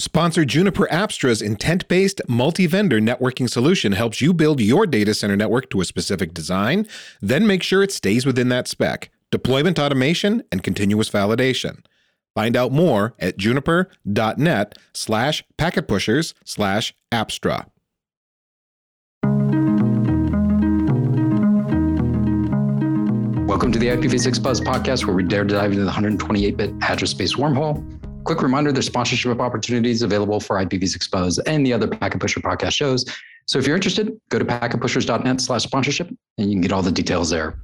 Sponsor Juniper Apstra's intent based multi vendor networking solution helps you build your data center network to a specific design, then make sure it stays within that spec, deployment automation, and continuous validation. Find out more at juniper.net slash packetpushers slash Apstra. Welcome to the IPv6 Buzz podcast, where we dare dive into the 128 bit address space wormhole Quick reminder there's sponsorship opportunities available for IPv6 Buzz and the other Packet Pusher podcast shows. So if you're interested, go to packetpushers.net slash sponsorship and you can get all the details there.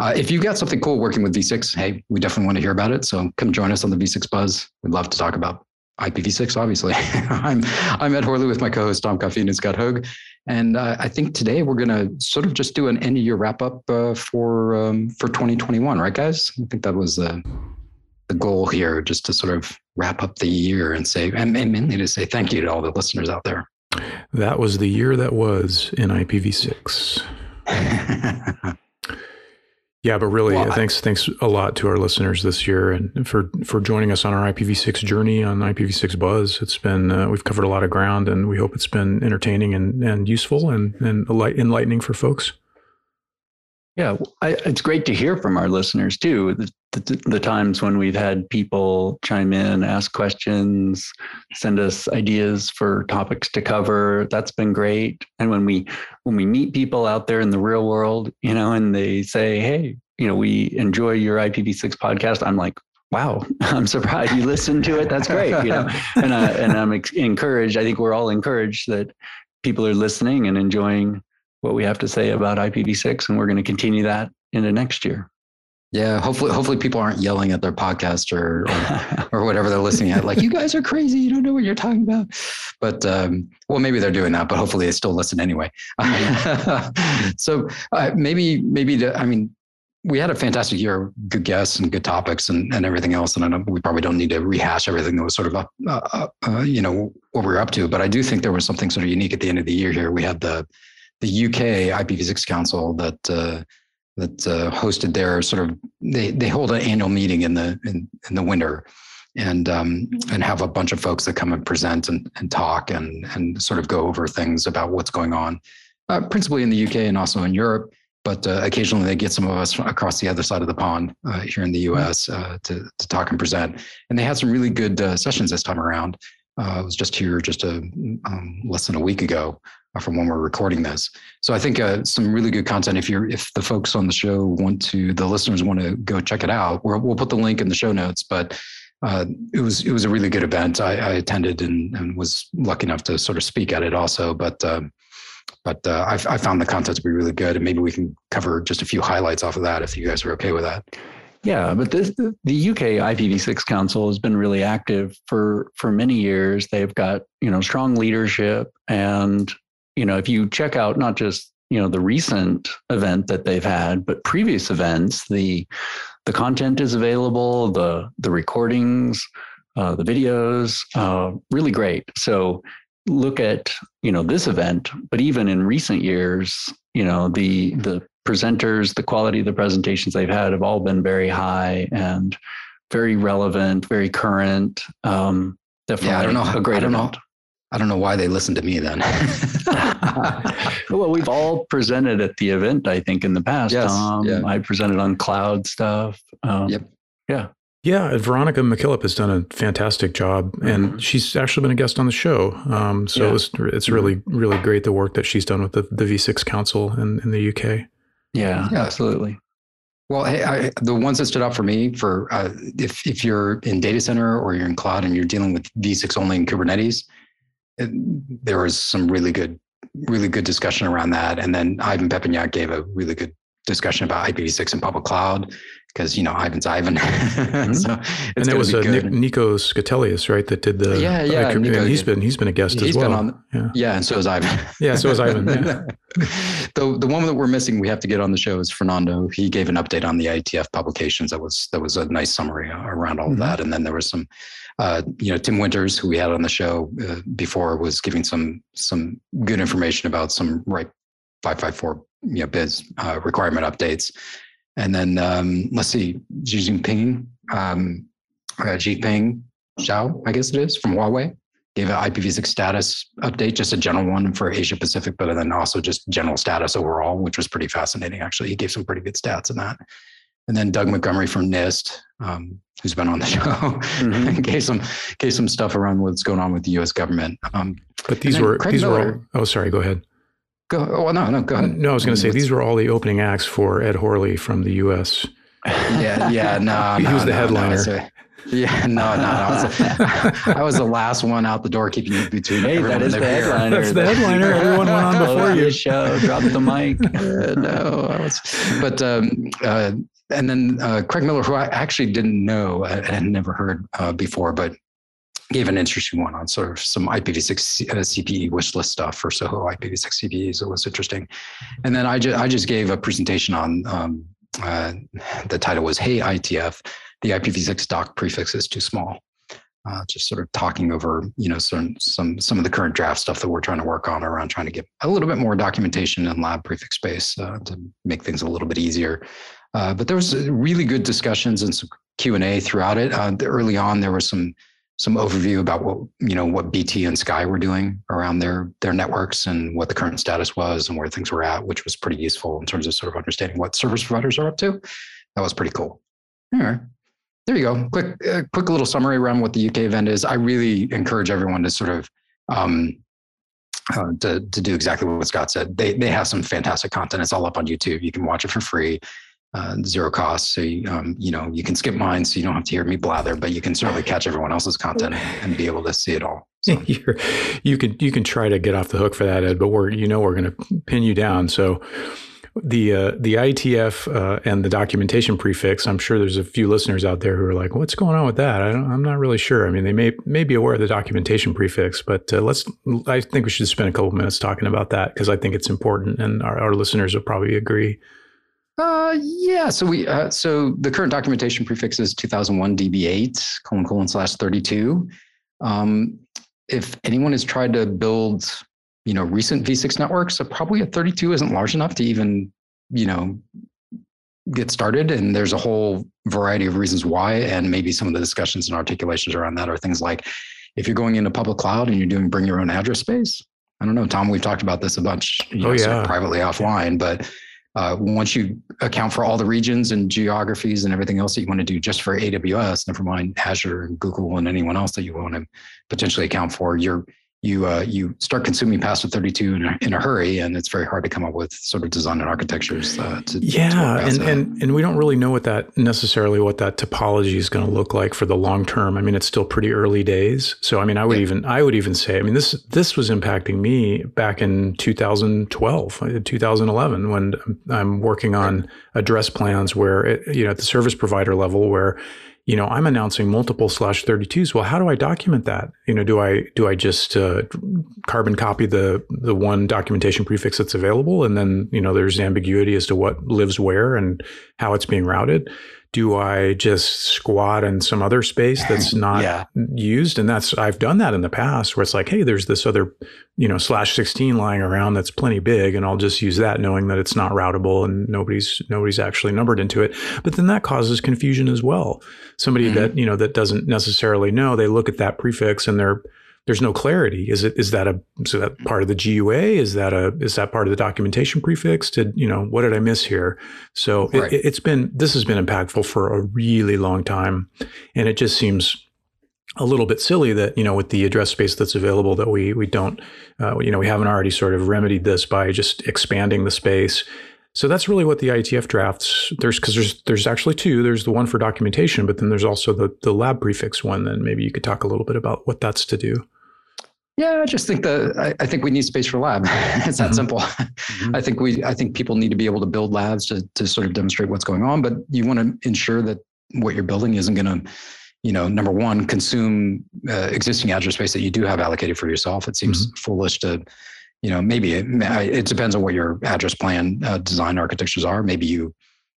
Uh, if you've got something cool working with V6, hey, we definitely want to hear about it. So come join us on the V6 Buzz. We'd love to talk about IPv6, obviously. I'm, I'm Ed Horley with my co-host Tom Coffeen and Scott Hogg. And uh, I think today we're going to sort of just do an end of year wrap up uh, for um, for 2021, right, guys? I think that was uh, the goal here, just to sort of wrap up the year and say, and mainly to say thank you to all the listeners out there. That was the year that was in IPv6. yeah, but really, well, thanks thanks a lot to our listeners this year and for for joining us on our IPv6 journey on IPv6 Buzz. It's been uh, we've covered a lot of ground, and we hope it's been entertaining and and useful and and enlightening for folks. Yeah, I, it's great to hear from our listeners too. The, the, times when we've had people chime in, ask questions, send us ideas for topics to cover, that's been great. And when we when we meet people out there in the real world, you know, and they say, "Hey, you know, we enjoy your IPv6 podcast," I'm like, wow i'm surprised you listened to it that's great you know and, I, and i'm encouraged i think we're all encouraged that people are listening and enjoying what we have to say about IPv6, and we're going to continue that into next year. Yeah, hopefully, hopefully people aren't yelling at their podcast or or, or whatever they're listening at, like you guys are crazy, you don't know what you're talking about. But um, well, maybe they're doing that, but hopefully they still listen anyway. so uh, maybe maybe to, I mean, we had a fantastic year, good guests and good topics and, and everything else. And I know we probably don't need to rehash everything that was sort of up, uh, uh, you know, what we are up to. But I do think there was something sort of unique at the end of the year here. We had the the UK IPv6 Council that uh, that uh, hosted their sort of they they hold an annual meeting in the in, in the winter and um, and have a bunch of folks that come and present and, and talk and and sort of go over things about what's going on, uh, principally in the UK and also in Europe. But uh, occasionally they get some of us across the other side of the pond uh, here in the US uh, to to talk and present. And they had some really good uh, sessions this time around. I was just here just a um, less than a week ago from when we're recording this. So I think uh, some really good content. If you're, if the folks on the show want to, the listeners want to go check it out, we will put the link in the show notes. But uh, it was it was a really good event. I, I attended and, and, was lucky enough to sort of speak at it also. But uh, but uh, I, I found the content to be really good, and maybe we can cover just a few highlights off of that if you guys are okay with that. Yeah, but this, the UK IPv6 Council has been really active for for many years. They've got you know strong leadership and you know, if you check out not just you know the recent event that they've had, but previous events, the the content is available, the the recordings, uh, the videos, uh, really great. So look at you know this event, but even in recent years, you know the the presenters, the quality of the presentations they've had have all been very high and very relevant, very current. Um, definitely, yeah, I don't know. A great I don't event. know. I don't know why they listened to me then. well, we've all presented at the event, I think, in the past. Yes, um, yeah. I presented on cloud stuff. Um, yep. Yeah. Yeah, Veronika McKillop has done a fantastic job, and mm-hmm. she's actually been a guest on the show. Um, so yeah. it's, it's really, mm-hmm. really great the work that she's done with the, the V6 Council in, in the UK. Yeah, yeah, absolutely. Well, hey, I, the ones that stood out for me for uh, if if you're in data center or you're in cloud and you're dealing with V6 only in Kubernetes, there was some really good, really good discussion around that. And then Ivan Pepelnjak gave a really good discussion about IPv6 and public cloud because you know Ivan's Ivan. mm-hmm. so and there was a Nico Schottelius, right, that did the yeah yeah. Uh, Nico, he's been he's been a guest as well. On, yeah. yeah, and so is Ivan. yeah, so is Ivan. Yeah. the the one that we're missing, we have to get on the show is Fernando. He gave an update on the IETF publications. That was that was a nice summary around all mm-hmm. of that. And then there was some uh, you know, Tim Winters, who we had on the show uh, before, was giving some some good information about some RIPE 554 you know, BIDs uh, requirement updates. And then um, let's see, Xi Jinping, um, uh, Jinping Zhao, I guess it is from Huawei. Gave an IPv6 status update, just a general one for Asia Pacific, but then also just general status overall, which was pretty fascinating. Actually, he gave some pretty good stats in that. And then Doug Montgomery from NIST, um, who's been on the show, mm-hmm. gave some gave some stuff around what's going on with the U.S. government. Um, but these were Craig these Miller, were all, oh sorry, go ahead. Go oh no no go ahead. No, I was going to say these were all the opening acts for Ed Horley from the U.S. Yeah yeah no he no, was the no, headliner. No, yeah, no, no, no. I was, I was, the last one out the door, keeping you between. Hey, that is the headliner. That's the headliner. Everyone went on before you. Show, drop the mic. Uh, no, I was, but um, uh, and then uh, Craig Miller, who I actually didn't know and had never heard uh, before, but gave an interesting one on sort of some IPv6 uh, CPE wish list stuff for Soho IPv6 CPEs. It was interesting. And then I, ju- I just gave a presentation on um, uh, the title was Hey IETF, the IPv6 doc prefix is too small. Uh, just sort of talking over, you know, some some some of the current draft stuff that we're trying to work on around trying to get a little bit more documentation in lab prefix space uh, to make things a little bit easier. Uh, but there was really good discussions and some Q and A throughout it. Uh, early on, there was some some overview about what you know what BT and Sky were doing around their their networks and what the current status was and where things were at, which was pretty useful in terms of sort of understanding what service providers are up to. That was pretty cool. All right. There you go. Quick, uh, quick little summary around what the UK event is. I really encourage everyone to sort of um, uh, to to do exactly what Scott said. They they have some fantastic content. It's all up on YouTube. You can watch it for free uh, zero cost. So, you, um, you know, you can skip mine so you don't have to hear me blather, but you can certainly catch everyone else's content and be able to see it all. So. you can, you can try to get off the hook for that, Ed, but we're, you know, we're going to pin you down. So the, uh, the IETF uh, and the documentation prefix, I'm sure there's a few listeners out there who are like, what's going on with that? I am not really sure. I mean, they may, may be aware of the documentation prefix, but uh, let's, I think we should spend a couple minutes talking about that because I think it's important and our, our listeners will probably agree. Uh, yeah. So we uh, so the current documentation prefix is 2001 DB8 colon colon slash 32. Um, if anyone has tried to build, you know, recent V6 networks, so probably a 32 isn't large enough to even, you know, get started. And there's a whole variety of reasons why. And maybe some of the discussions and articulations around that are things like if you're going into public cloud and you're doing bring your own address space. I don't know, Tom. We've talked about this a bunch, you know, oh, yeah. sort of privately offline, but uh, once you account for all the regions and geographies and everything else that you want to do just for AWS, never mind Azure and Google and anyone else that you want to potentially account for, you're you uh, you start consuming past 32 in a, in a, hurry, and it's very hard to come up with sort of design and architectures. Uh, to, yeah, to and, and and we don't really know what that necessarily what that topology is going to look like for the long term. I mean, it's still pretty early days. So I mean, I would yeah. even I would even say, I mean, this this was impacting me back in 2012, uh, 2011, when I'm working on address plans where it, you know at the service provider level where you know i'm announcing multiple slash 32s well how do i document that? You know do i do i just uh, carbon copy the the one documentation prefix that's available? And then you know there's ambiguity as to what lives where and how it's being routed do I just squat in some other space that's not yeah. used? And that's I've done that in the past where it's like, hey, there's this other, you know, slash 16 lying around that's plenty big, and I'll just use that knowing that it's not routable and nobody's nobody's actually numbered into it. But then that causes confusion as well. Somebody mm-hmm. that, you know, that doesn't necessarily know, they look at that prefix and they're there's no clarity. Is it is that a is that part of the GUA? Is that a is that part of the documentation prefix? Did you know what did I miss here? So right. it, has been this has been impactful for a really long time, and it just seems a little bit silly that you know with the address space that's available that we we don't uh, you know we haven't already sort of remedied this by just expanding the space. So that's really what the IETF drafts. There's because there's there's actually two. There's the one for documentation, but then there's also the the lab prefix one. Then maybe you could talk a little bit about what that's to do. Yeah, I just think that I, I, think we need space for lab. it's that mm-hmm. simple. Mm-hmm. I think we I think people need to be able to build labs to to sort of demonstrate what's going on, but you want to ensure that what you're building isn't going to, you know, number one, consume uh, existing address space that you do have allocated for yourself. It seems mm-hmm. foolish to, you know, maybe it, it depends on what your address plan uh, design architectures are. Maybe you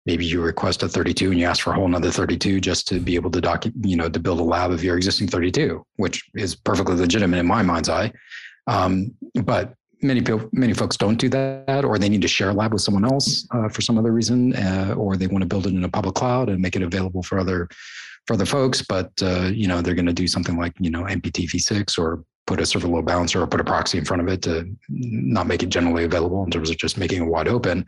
maybe you request a 32 and you ask for a whole another 32 just to be able to doc you know to build a lab of your existing 32 which is perfectly legitimate in my mind's eye um, but many people many folks don't do that or they need to share a lab with someone else uh, for some other reason uh, or they want to build it in a public cloud and make it available for other for other folks but uh, you know they're going to do something like you know npt v6 or put a server load balancer or put a proxy in front of it to not make it generally available in terms of just making it wide open.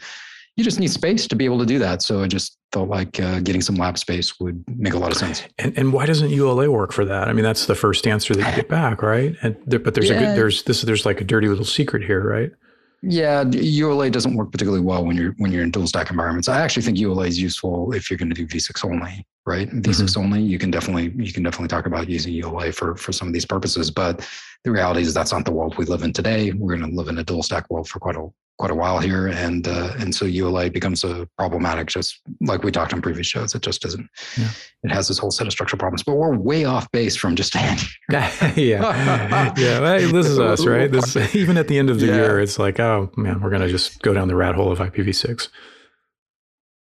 You just need space to be able to do that. So I just felt like uh, getting some lab space would make a lot of sense. And, and why doesn't ULA work for that? I mean, that's the first answer that you get back, right? And there, but there's yeah. a good, there's this there's like a dirty little secret here, right? Yeah, ULA doesn't work particularly well when you're when you're in dual stack environments. I actually think ULA is useful if you're going to do v6 only, right? V6 mm-hmm. only, you can definitely you can definitely talk about using ULA for for some of these purposes. But the reality is that's not the world we live in today. We're going to live in a dual stack world for quite a quite a while here, and uh, and so ULA becomes a problematic. Just like we talked on previous shows, it just doesn't. Yeah. It has this whole set of structural problems, but we're way off base from just yeah, yeah. Well, this is us, right? This even at the end of the yeah. year, it's like, oh man, we're gonna just go down the rat hole of IPv6.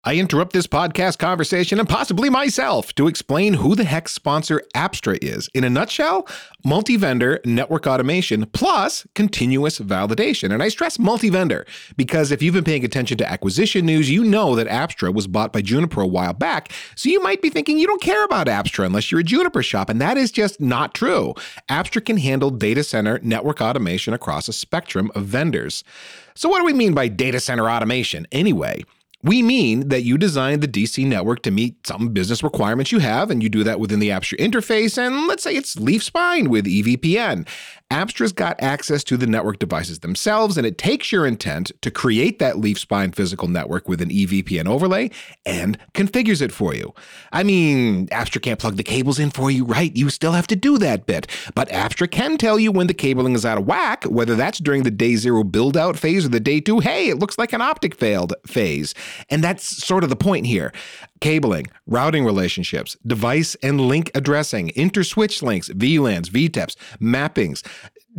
I interrupt this podcast conversation and possibly myself to explain who the heck sponsor Apstra is. In a nutshell, multi vendor network automation plus continuous validation. And I stress multi vendor because if you've been paying attention to acquisition news, you know that Apstra was bought by Juniper a while back. So you might be thinking you don't care about Apstra unless you're a Juniper shop. And that is just not true. Apstra can handle data center network automation across a spectrum of vendors. So, what do we mean by data center automation anyway? We mean that you design the DC network to meet some business requirements you have, and you do that within the Apstra interface, and let's say it's leaf spine with EVPN. Apstra's got access to the network devices themselves, and it takes your intent to create that leaf spine physical network with an EVPN overlay and configures it for you. I mean, Apstra can't plug the cables in for you, right? You still have to do that bit. But Apstra can tell you when the cabling is out of whack, whether that's during the day zero build out phase or the day two, hey, it looks like an optic failed phase. And that's sort of the point here. Cabling, routing relationships, device and link addressing, inter-switch links, VLANs, VTEPs, mappings,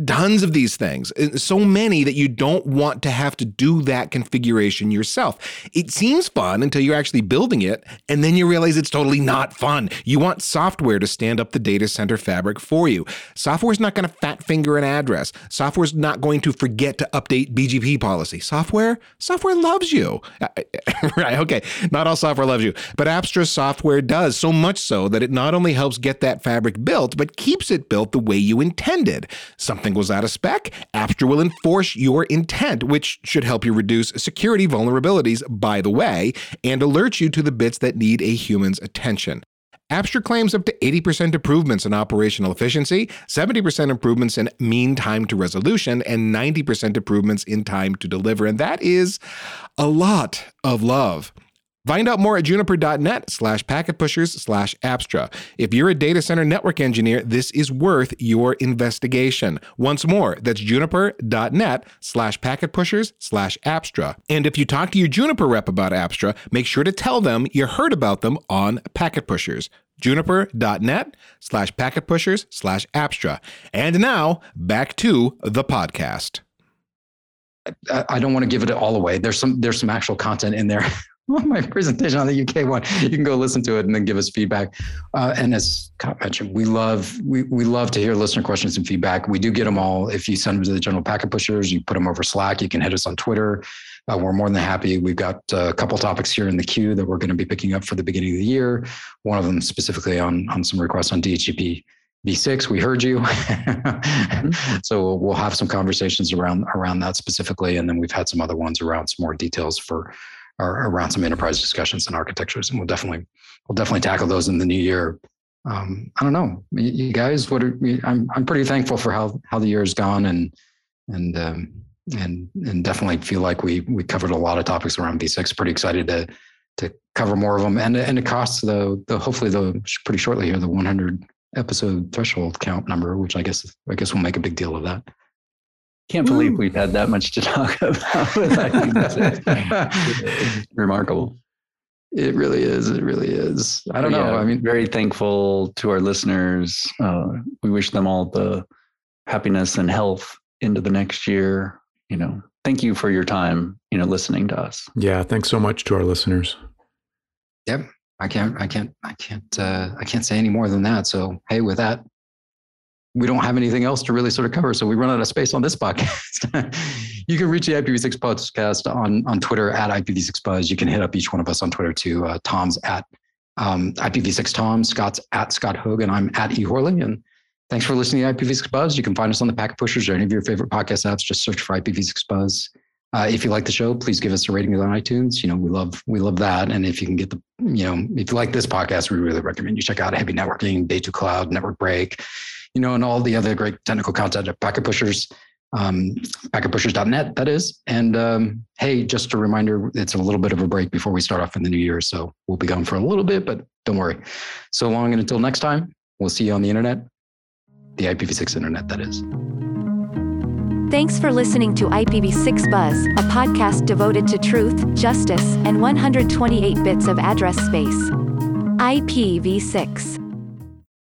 tons of these things, uh, so many that you don't want to have to do that configuration yourself. It seems fun until you're actually building it, and then you realize it's totally not fun. You want software to stand up the data center fabric for you. Software's not going to fat finger an address. Software's not going to forget to update BGP policy. Software, software loves you. Uh, uh, right, okay, not all software loves you, but Apstra software does, so much so that it not only helps get that fabric built, but keeps it built the way you intended. Something something was out of spec, Apstra will enforce your intent, which should help you reduce security vulnerabilities, by the way, and alert you to the bits that need a human's attention. Apstra claims up to 80% improvements in operational efficiency, 70% improvements in mean time to resolution, and 90% improvements in time to deliver. And that is a lot of love. Find out more at juniper.net slash packetpushers slash Apstra. If you're a data center network engineer, this is worth your investigation. Once more, that's juniper.net slash packetpushers slash Apstra. And if you talk to your Juniper rep about Apstra, make sure to tell them you heard about them on Packet Pushers. Juniper.net slash packetpushers slash Apstra. And now back to the podcast. I don't want to give it all away. There's some there's some actual content in there my presentation on the UK one. You can go listen to it and then give us feedback. Uh, and as Scott mentioned, we love we we love to hear listener questions and feedback. We do get them all. If you send them to the general packet pushers, you put them over Slack. You can hit us on Twitter. Uh, we're more than happy. We've got uh, a couple topics here in the queue that we're going to be picking up for the beginning of the year. One of them specifically on on some requests on DHCP V6, we heard you. mm-hmm. So we'll have some conversations around around that specifically, and then we've had some other ones around some more details for are around some enterprise discussions and architectures, and we'll definitely we'll definitely tackle those in the new year. Um, I don't know, you, guys. What are, I'm I'm pretty thankful for how how the year has gone, and and um, and and definitely feel like we we covered a lot of topics around V6. Pretty excited to to cover more of them, and and it costs the the hopefully the pretty shortly here the 100 episode threshold count number, which I guess I guess we'll make a big deal of that. Can't believe Woo. we've had that much to talk about. remarkable. It really is. It really is. I don't yeah, know. I mean, very thankful to our listeners. Uh, we wish them all the happiness and health into the next year. You know, thank you for your time. You know, listening to us. Yeah, thanks so much to our listeners. Yep, I can't. I can't. I can't. Uh, I can't say any more than that. So, hey, with that, we don't have anything else to really sort of cover. So we run out of space on this podcast. you can reach the IPv6 podcast on, on Twitter at IPv6buzz. You can hit up each one of us on Twitter too. Uh, Tom's at um, IPv6 Tom, Scott's at Scott Hogg, and I'm at E Horley. And Thanks for listening to IPv6 Buzz. You can find us on the Packet Pushers or any of your favorite podcast apps. Just search for IPv6 Buzz. Uh, if you like the show, please give us a rating on iTunes. You know, we love we love that. And if you can get the, you know, if you like this podcast, we really recommend you check out Heavy Networking, Day Two Cloud, Network Break, you know, and all the other great technical content at Packet Pushers, um, packetpushers.net, that is. And um, hey, just a reminder, it's a little bit of a break before we start off in the new year. So we'll be gone for a little bit, but don't worry. So long and until next time, we'll see you on the internet, the IPv6 internet, that is. Thanks for listening to IPv6 Buzz, a podcast devoted to truth, justice, and 128 bits of address space. IPv6